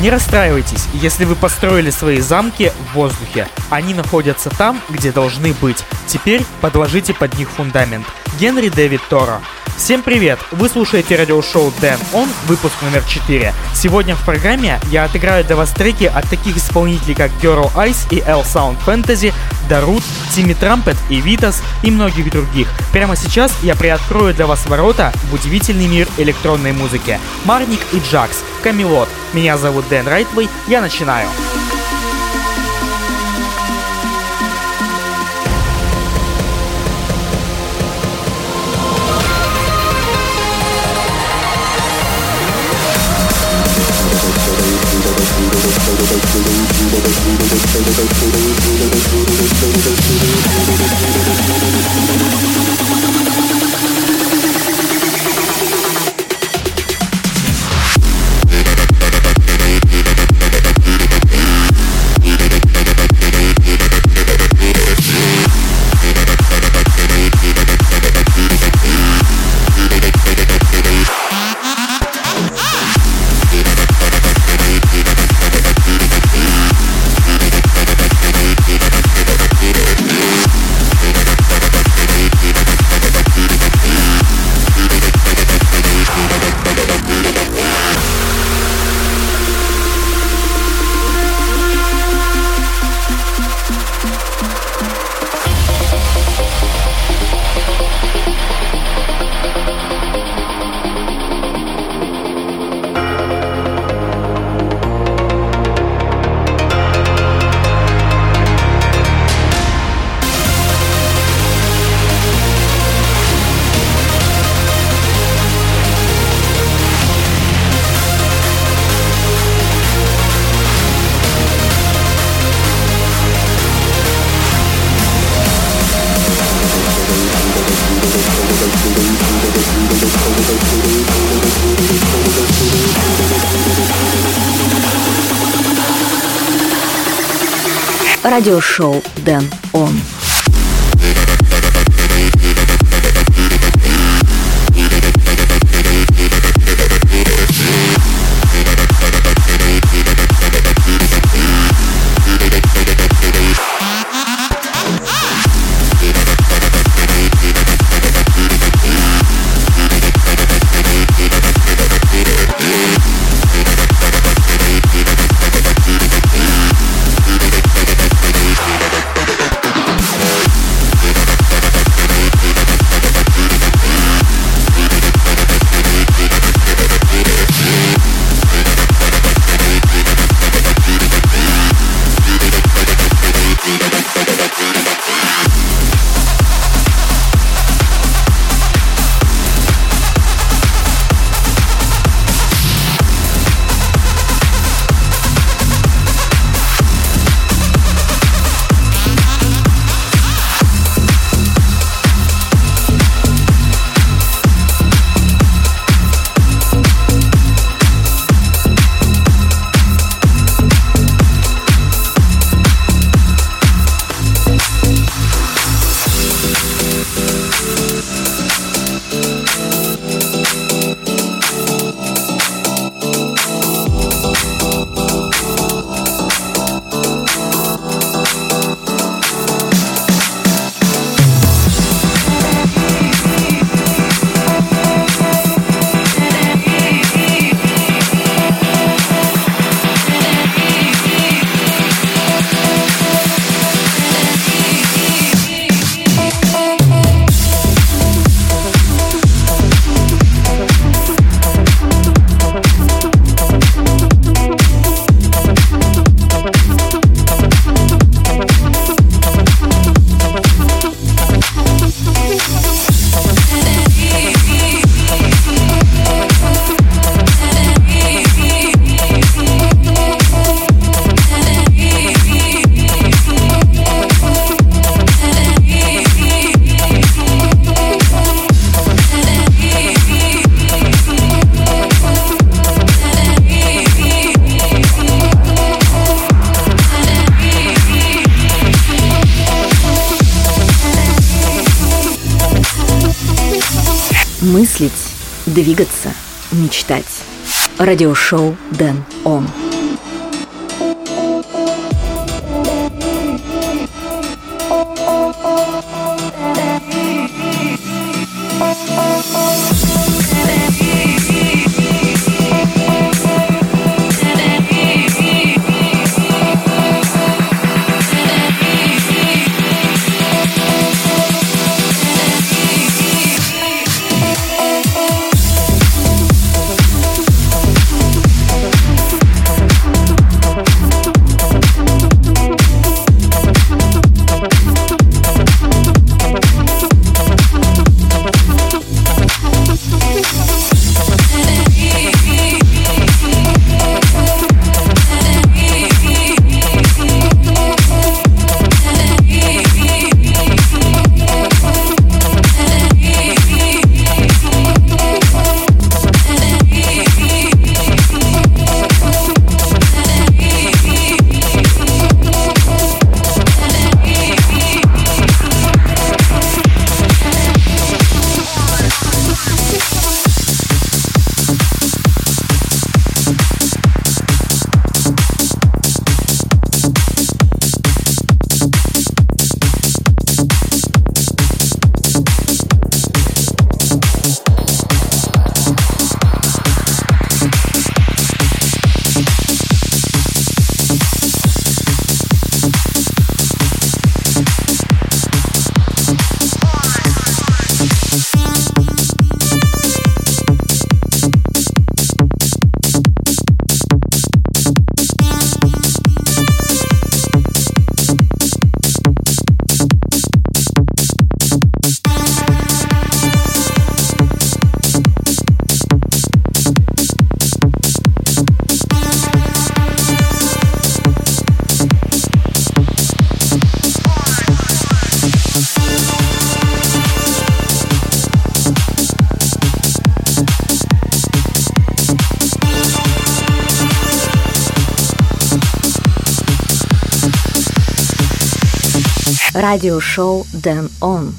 Не расстраивайтесь, если вы построили свои замки в воздухе. Они находятся там, где должны быть. Теперь подложите под них фундамент. Генри Дэвид Торо. Всем привет! Вы слушаете радиошоу Дэн Он, выпуск номер 4. Сегодня в программе я отыграю для вас треки от таких исполнителей, как Girl Ice и L Sound Fantasy, Дарут, Тимми Трампет и Витас и многих других. Прямо сейчас я приоткрою для вас ворота в удивительный мир электронной музыки. Марник и Джакс, Камелот. Меня зовут Дэн Райтвей, я начинаю. Радиошоу Дэн Он. Радиошоу Дэн Он. Радиошоу Дэн Он.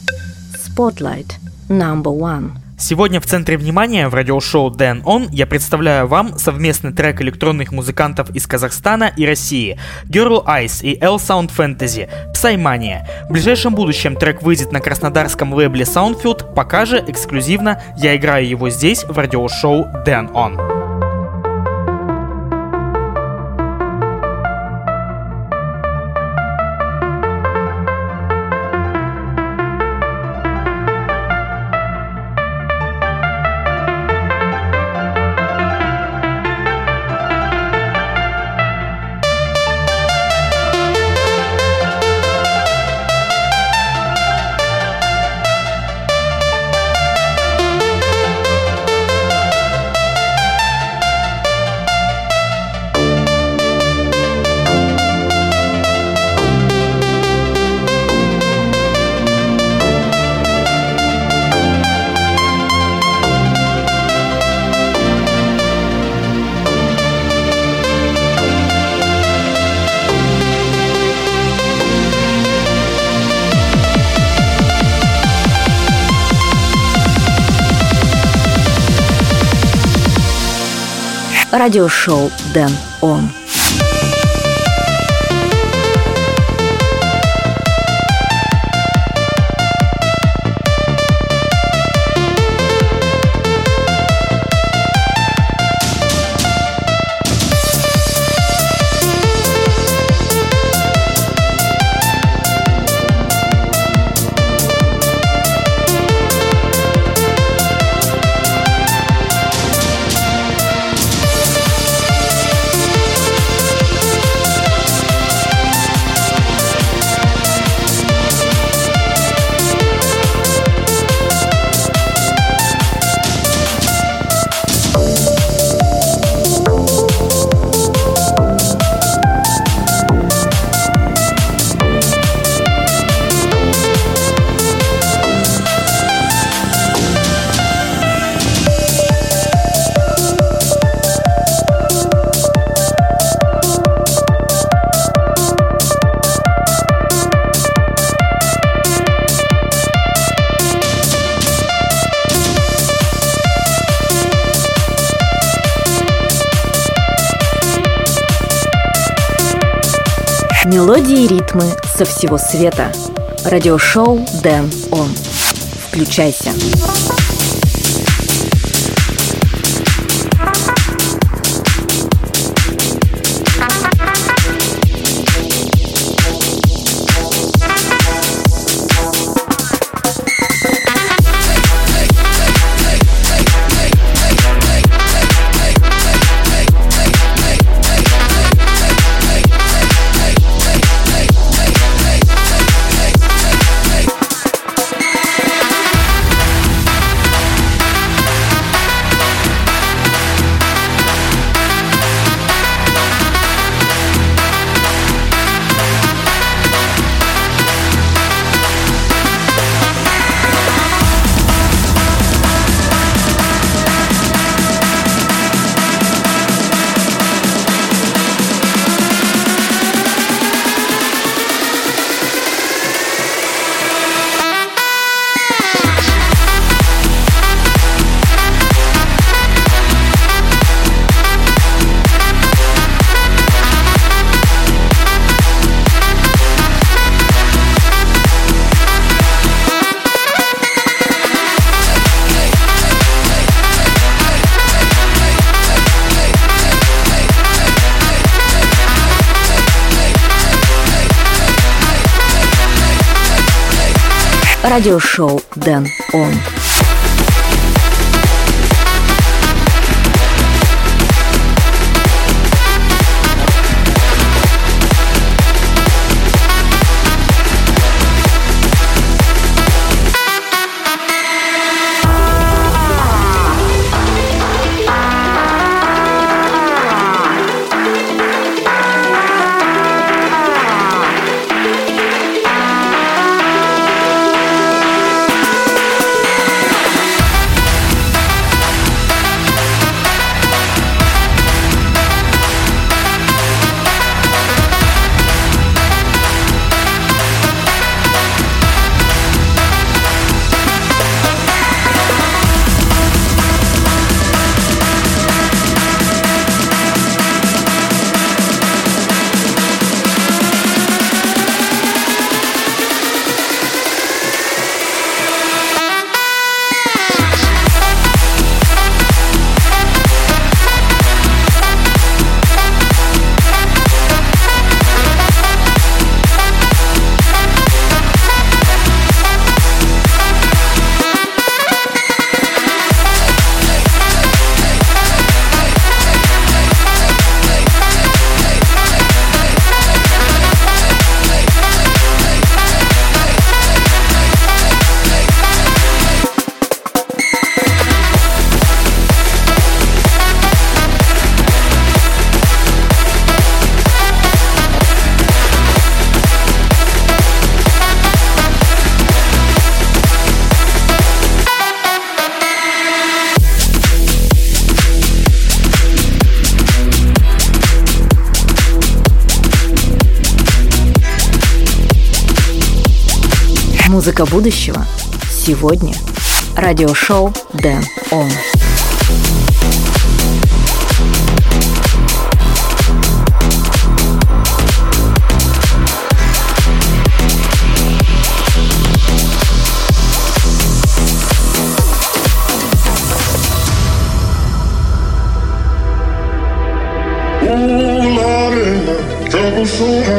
Spotlight. Number one. Сегодня в центре внимания в радиошоу Дэн Он я представляю вам совместный трек электронных музыкантов из Казахстана и России Girl Ice и L Sound Fantasy Psymania. В ближайшем будущем трек выйдет на краснодарском лейбле Soundfield, пока же эксклюзивно я играю его здесь в радиошоу Дэн Он. Радиошоу Дэн Он. Ритмы со всего света. Радиошоу Дэн Он. Включайся. Включайся. Радиошоу Дэн Он. Музыка будущего сегодня. Радиошоу Дэн Он. trouble so hard.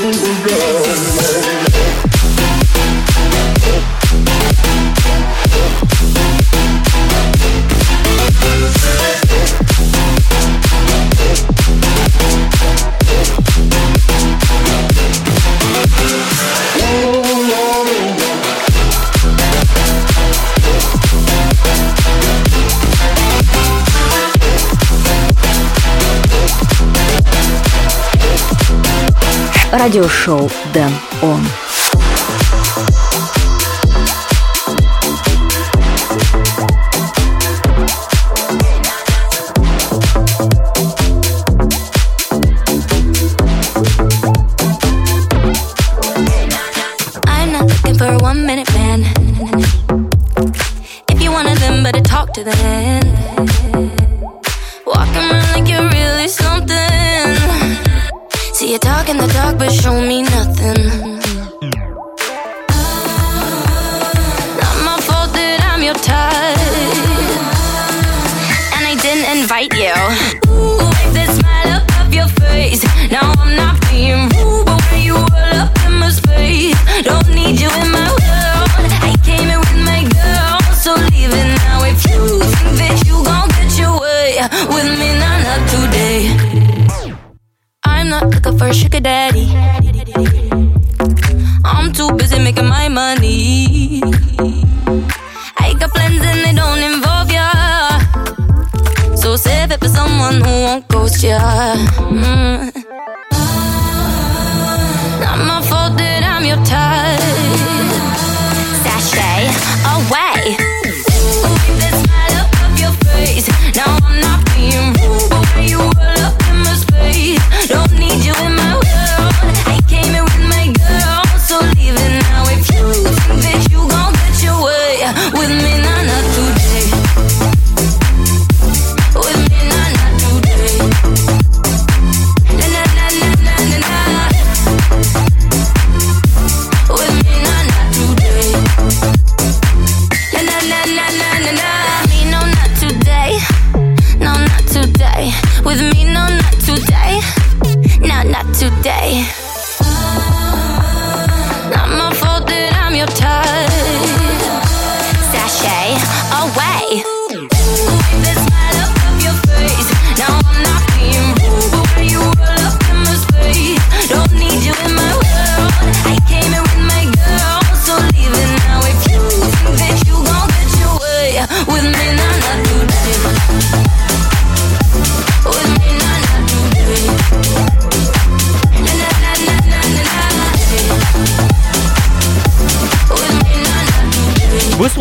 Thank радиошоу Дэн Он.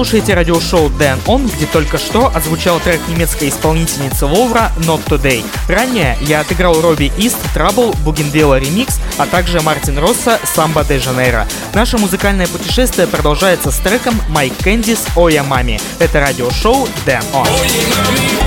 слушаете радиошоу Дэн Он, где только что озвучал трек немецкой исполнительницы Ловра Not Today. Ранее я отыграл Робби Ист, Трабл, Бугенвилла Ремикс, а также Мартин Росса Самба де Жанейро. Наше музыкальное путешествие продолжается с треком Майк Кэндис Оя Мами. Это радиошоу Дэн Он. Ой, мами,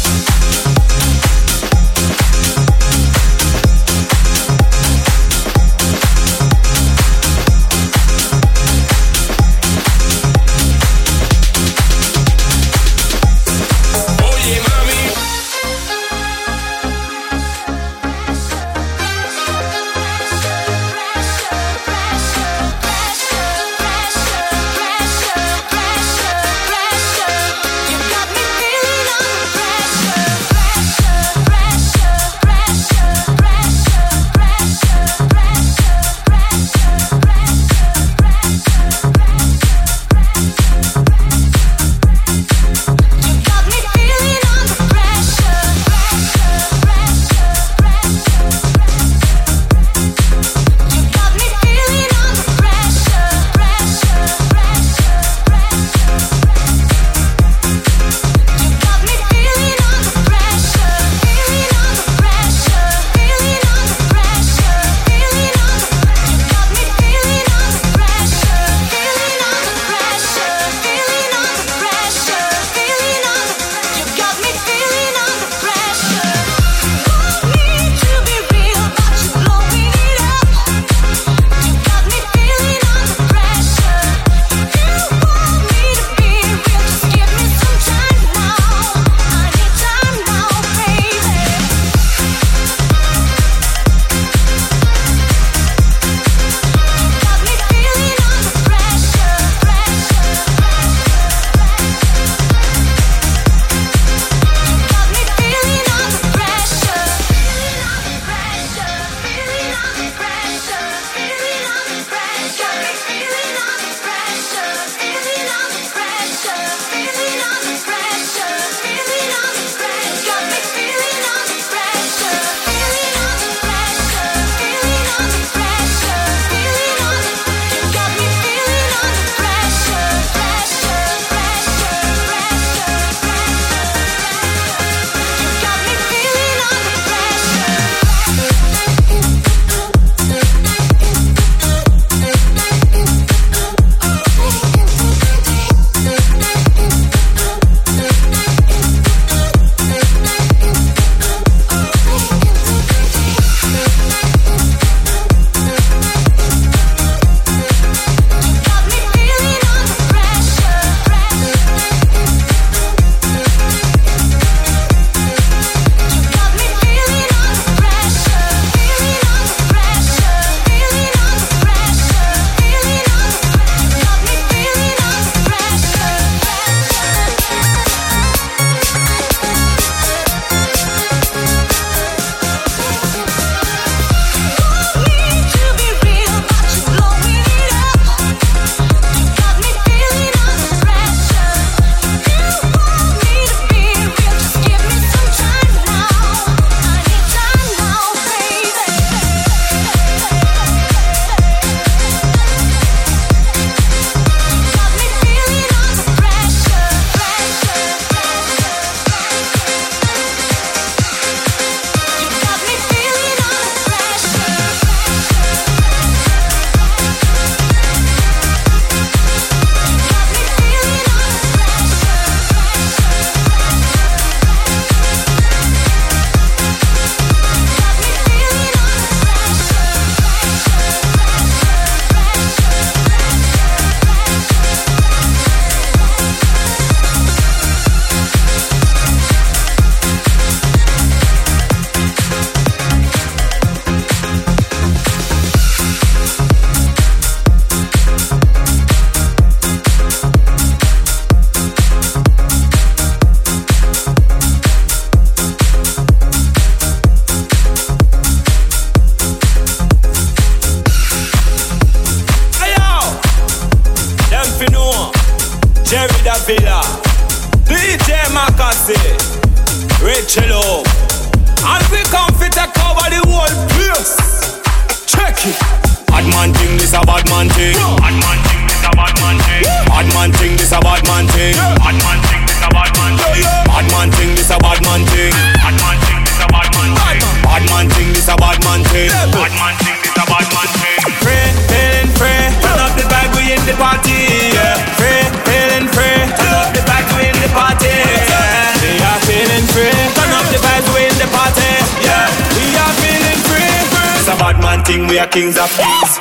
king, we are kings of kings.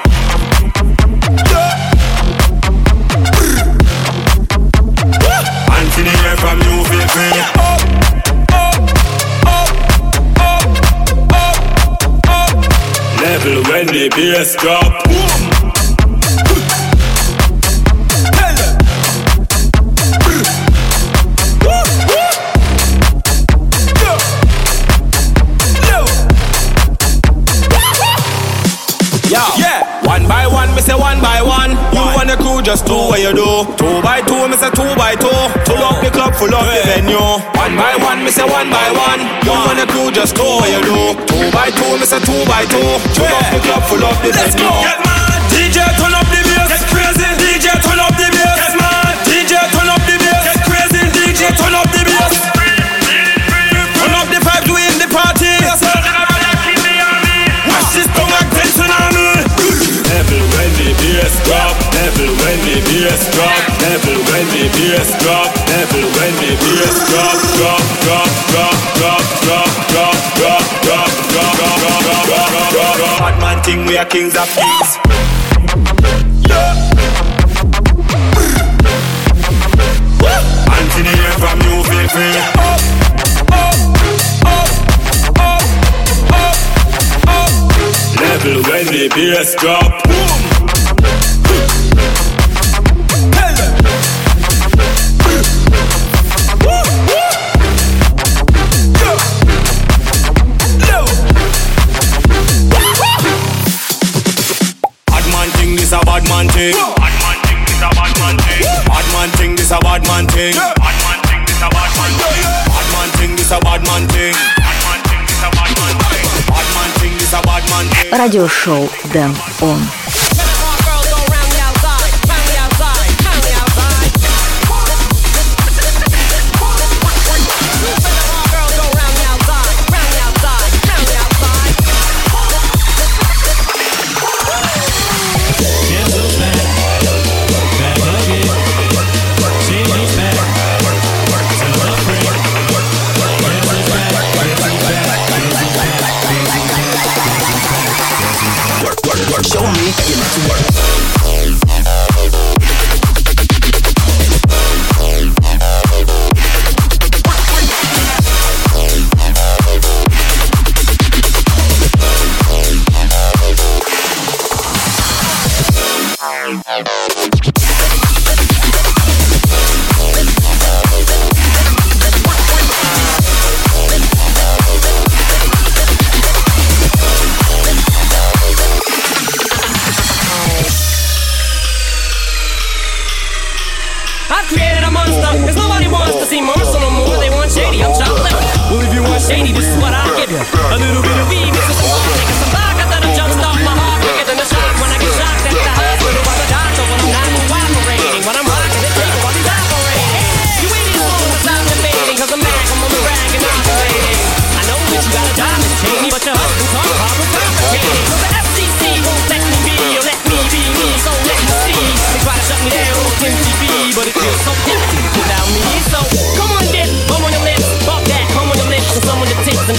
From you. Oh, oh, oh, Level when the bass drop. Let's go. thing. Bad man thing, this a bad man thing. Bad man thing, this a bad man thing. Bad man thing, this a bad man thing. Bad man thing, this a bad man thing. Радиошоу Дэн Он.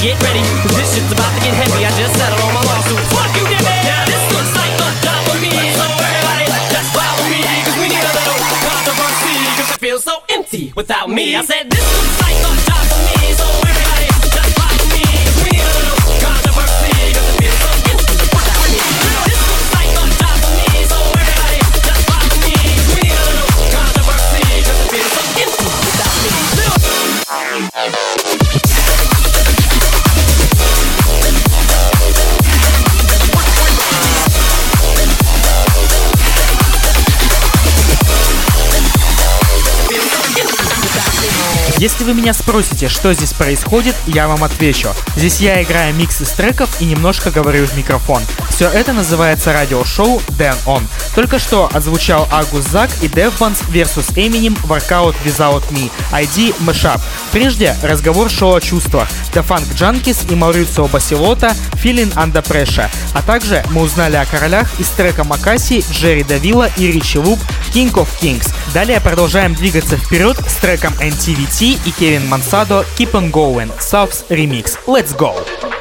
get ready, cause this shit's about to get heavy. I just settled on my lawsuit. Fuck you, nigga! Now this looks like the top for me. So everybody, just follow with me, cause we need a little controversy. Cause it feels so empty without me. I said Если вы меня спросите, что здесь происходит, я вам отвечу. Здесь я играю микс из треков и немножко говорю в микрофон. Все это называется радиошоу Дэн Он. Только что отзвучал Agus Zack и Devbans versus Eminem Workout Without Me, ID Mashup. Прежде разговор шел о чувствах. The Funk Junkies и Maurizio Basilotta Feeling Under Pressure. А также мы узнали о королях из трека Макаси, Jerry Davila и Richie Loop King of Kings. Далее продолжаем двигаться вперед с треком NTVT и Кевин Мансадо Keep on Going, South's Remix. Let's go! Let's go!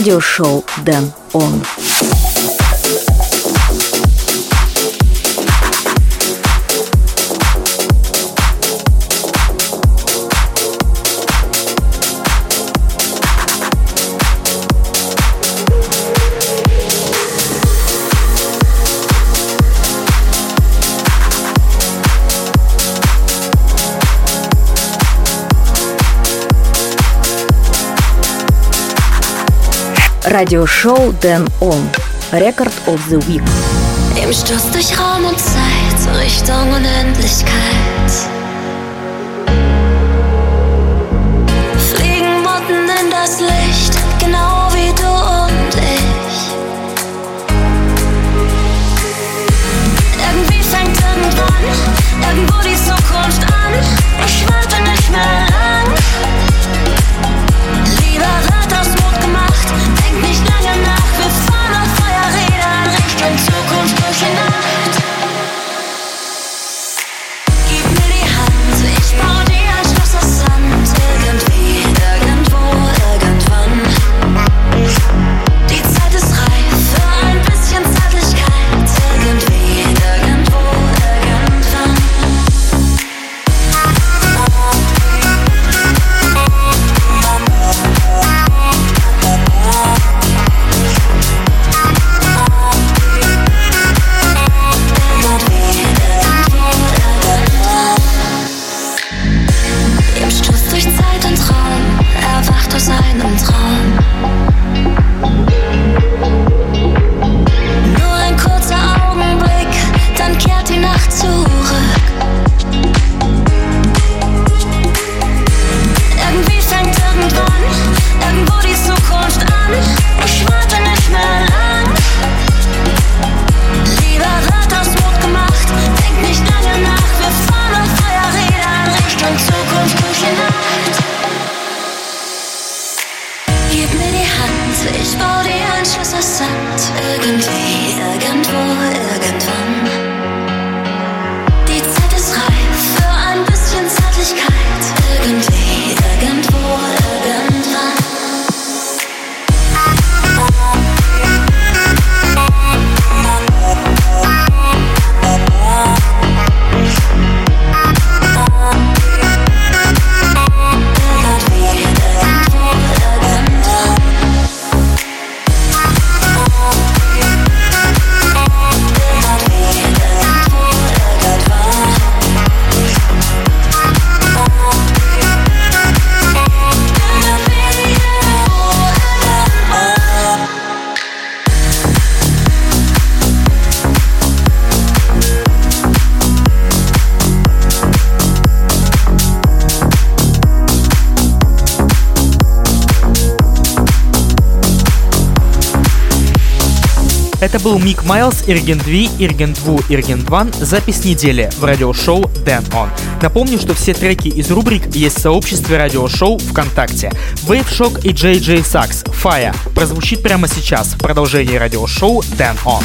Радиошоу Дэн Он. Радиошоу Дэн Он. Record of the Week. Im Sturz durch Raum und Zeit, Richtung Unendlichkeit. Fliegen Motten in das Licht, genau wie du und ich. Irgendwie fängt irgendwann, irgendwo die Zukunft an. Ich warte nicht mehr lang. Lieber innocent. Это был Мик Майлз, Иргент Ви, Иргент Ву, Иргент Ван, запись недели в радиошоу Дэн Он. Напомню, что все треки из рубрик есть в сообществе радиошоу ВКонтакте. Wave Shock и JJ Sax Fire прозвучит прямо сейчас в продолжении радиошоу Дэн Он.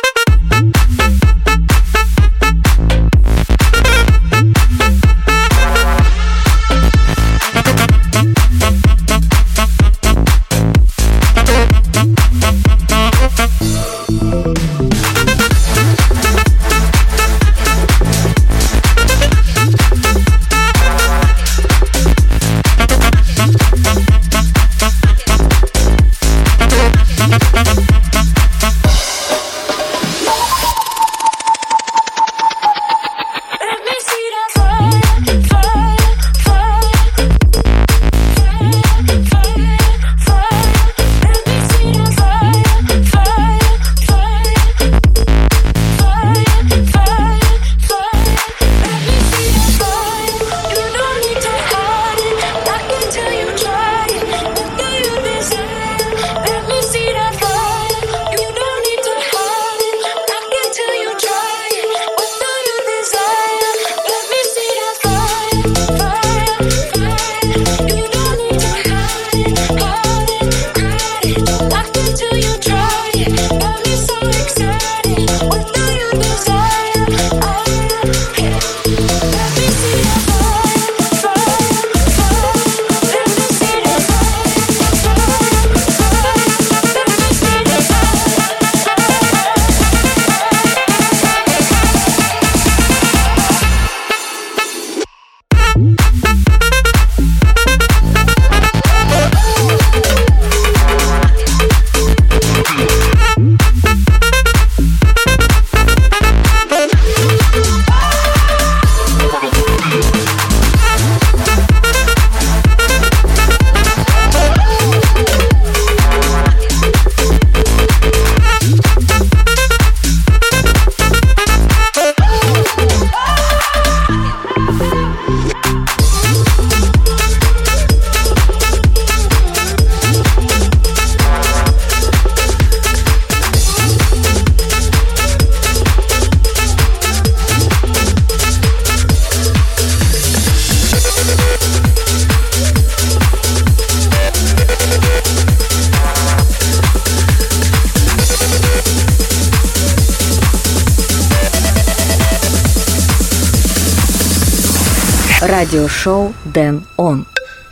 Радиошоу Дэн Он.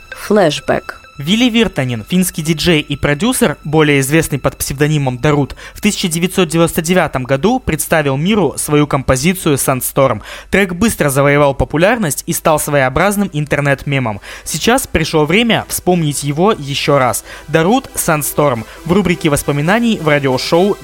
Флэшбэк. Вилли Виртанин, финский диджей и продюсер, более известный под псевдонимом Дарут, в 1999 году представил миру свою композицию Sandstorm. Трек быстро завоевал популярность и стал своеобразным интернет-мемом. Сейчас пришло время вспомнить его еще раз. Дарут Sandstorm в рубрике воспоминаний в радиошоу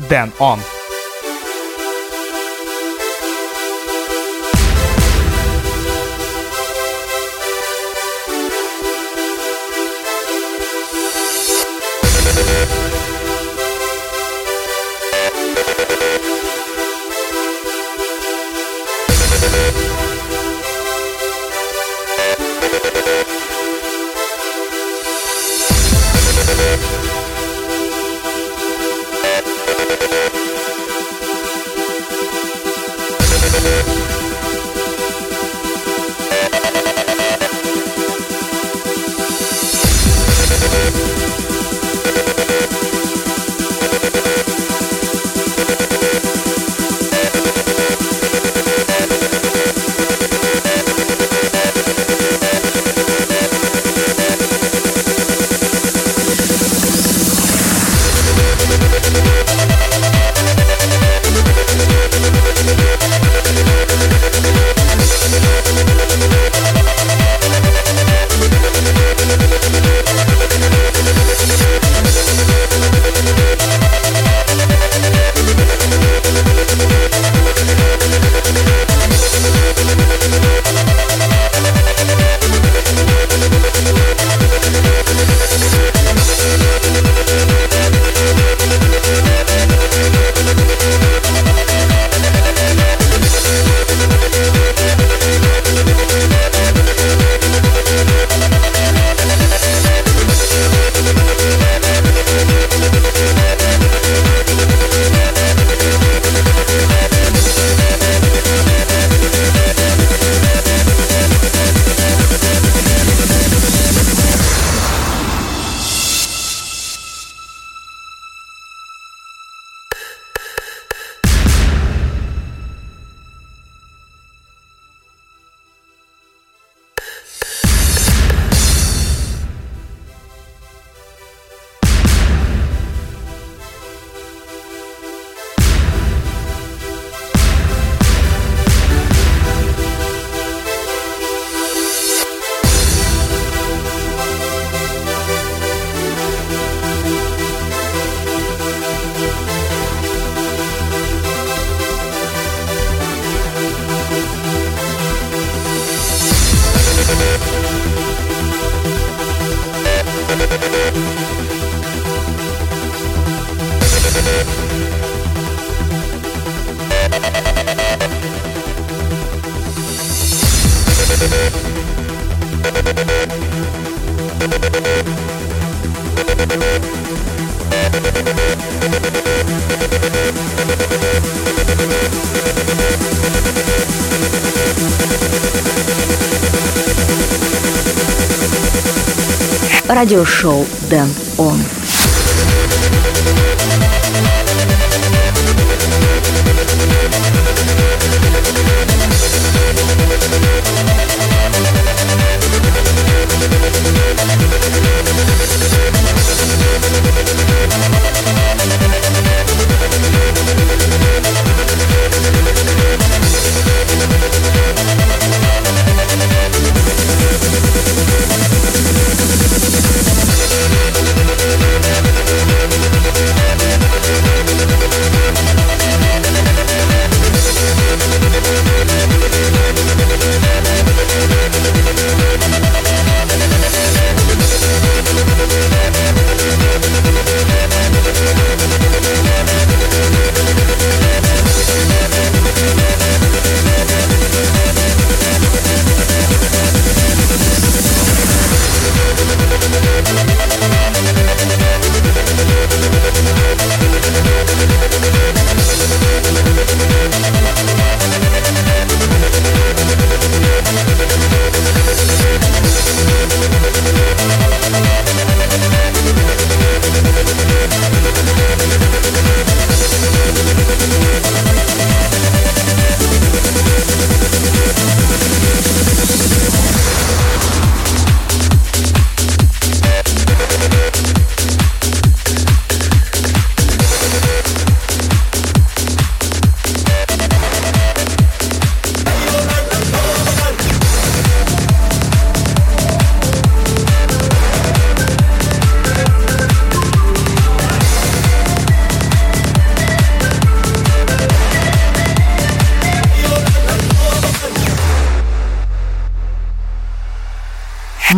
Радиошоу Дэн Он.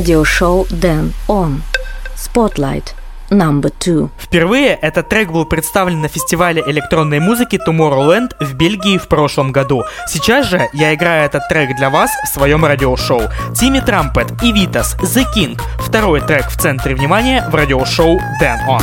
Радиошоу Дэн Он. Spotlight. Number two. Впервые этот трек был представлен на фестивале электронной музыки Tomorrowland в Бельгии в прошлом году. Сейчас же я играю этот трек для вас в своем радиошоу. Тимми Трампет и Витас The King. Второй трек в центре внимания в радиошоу Дэн Он.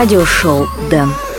Радиошоу Дэн.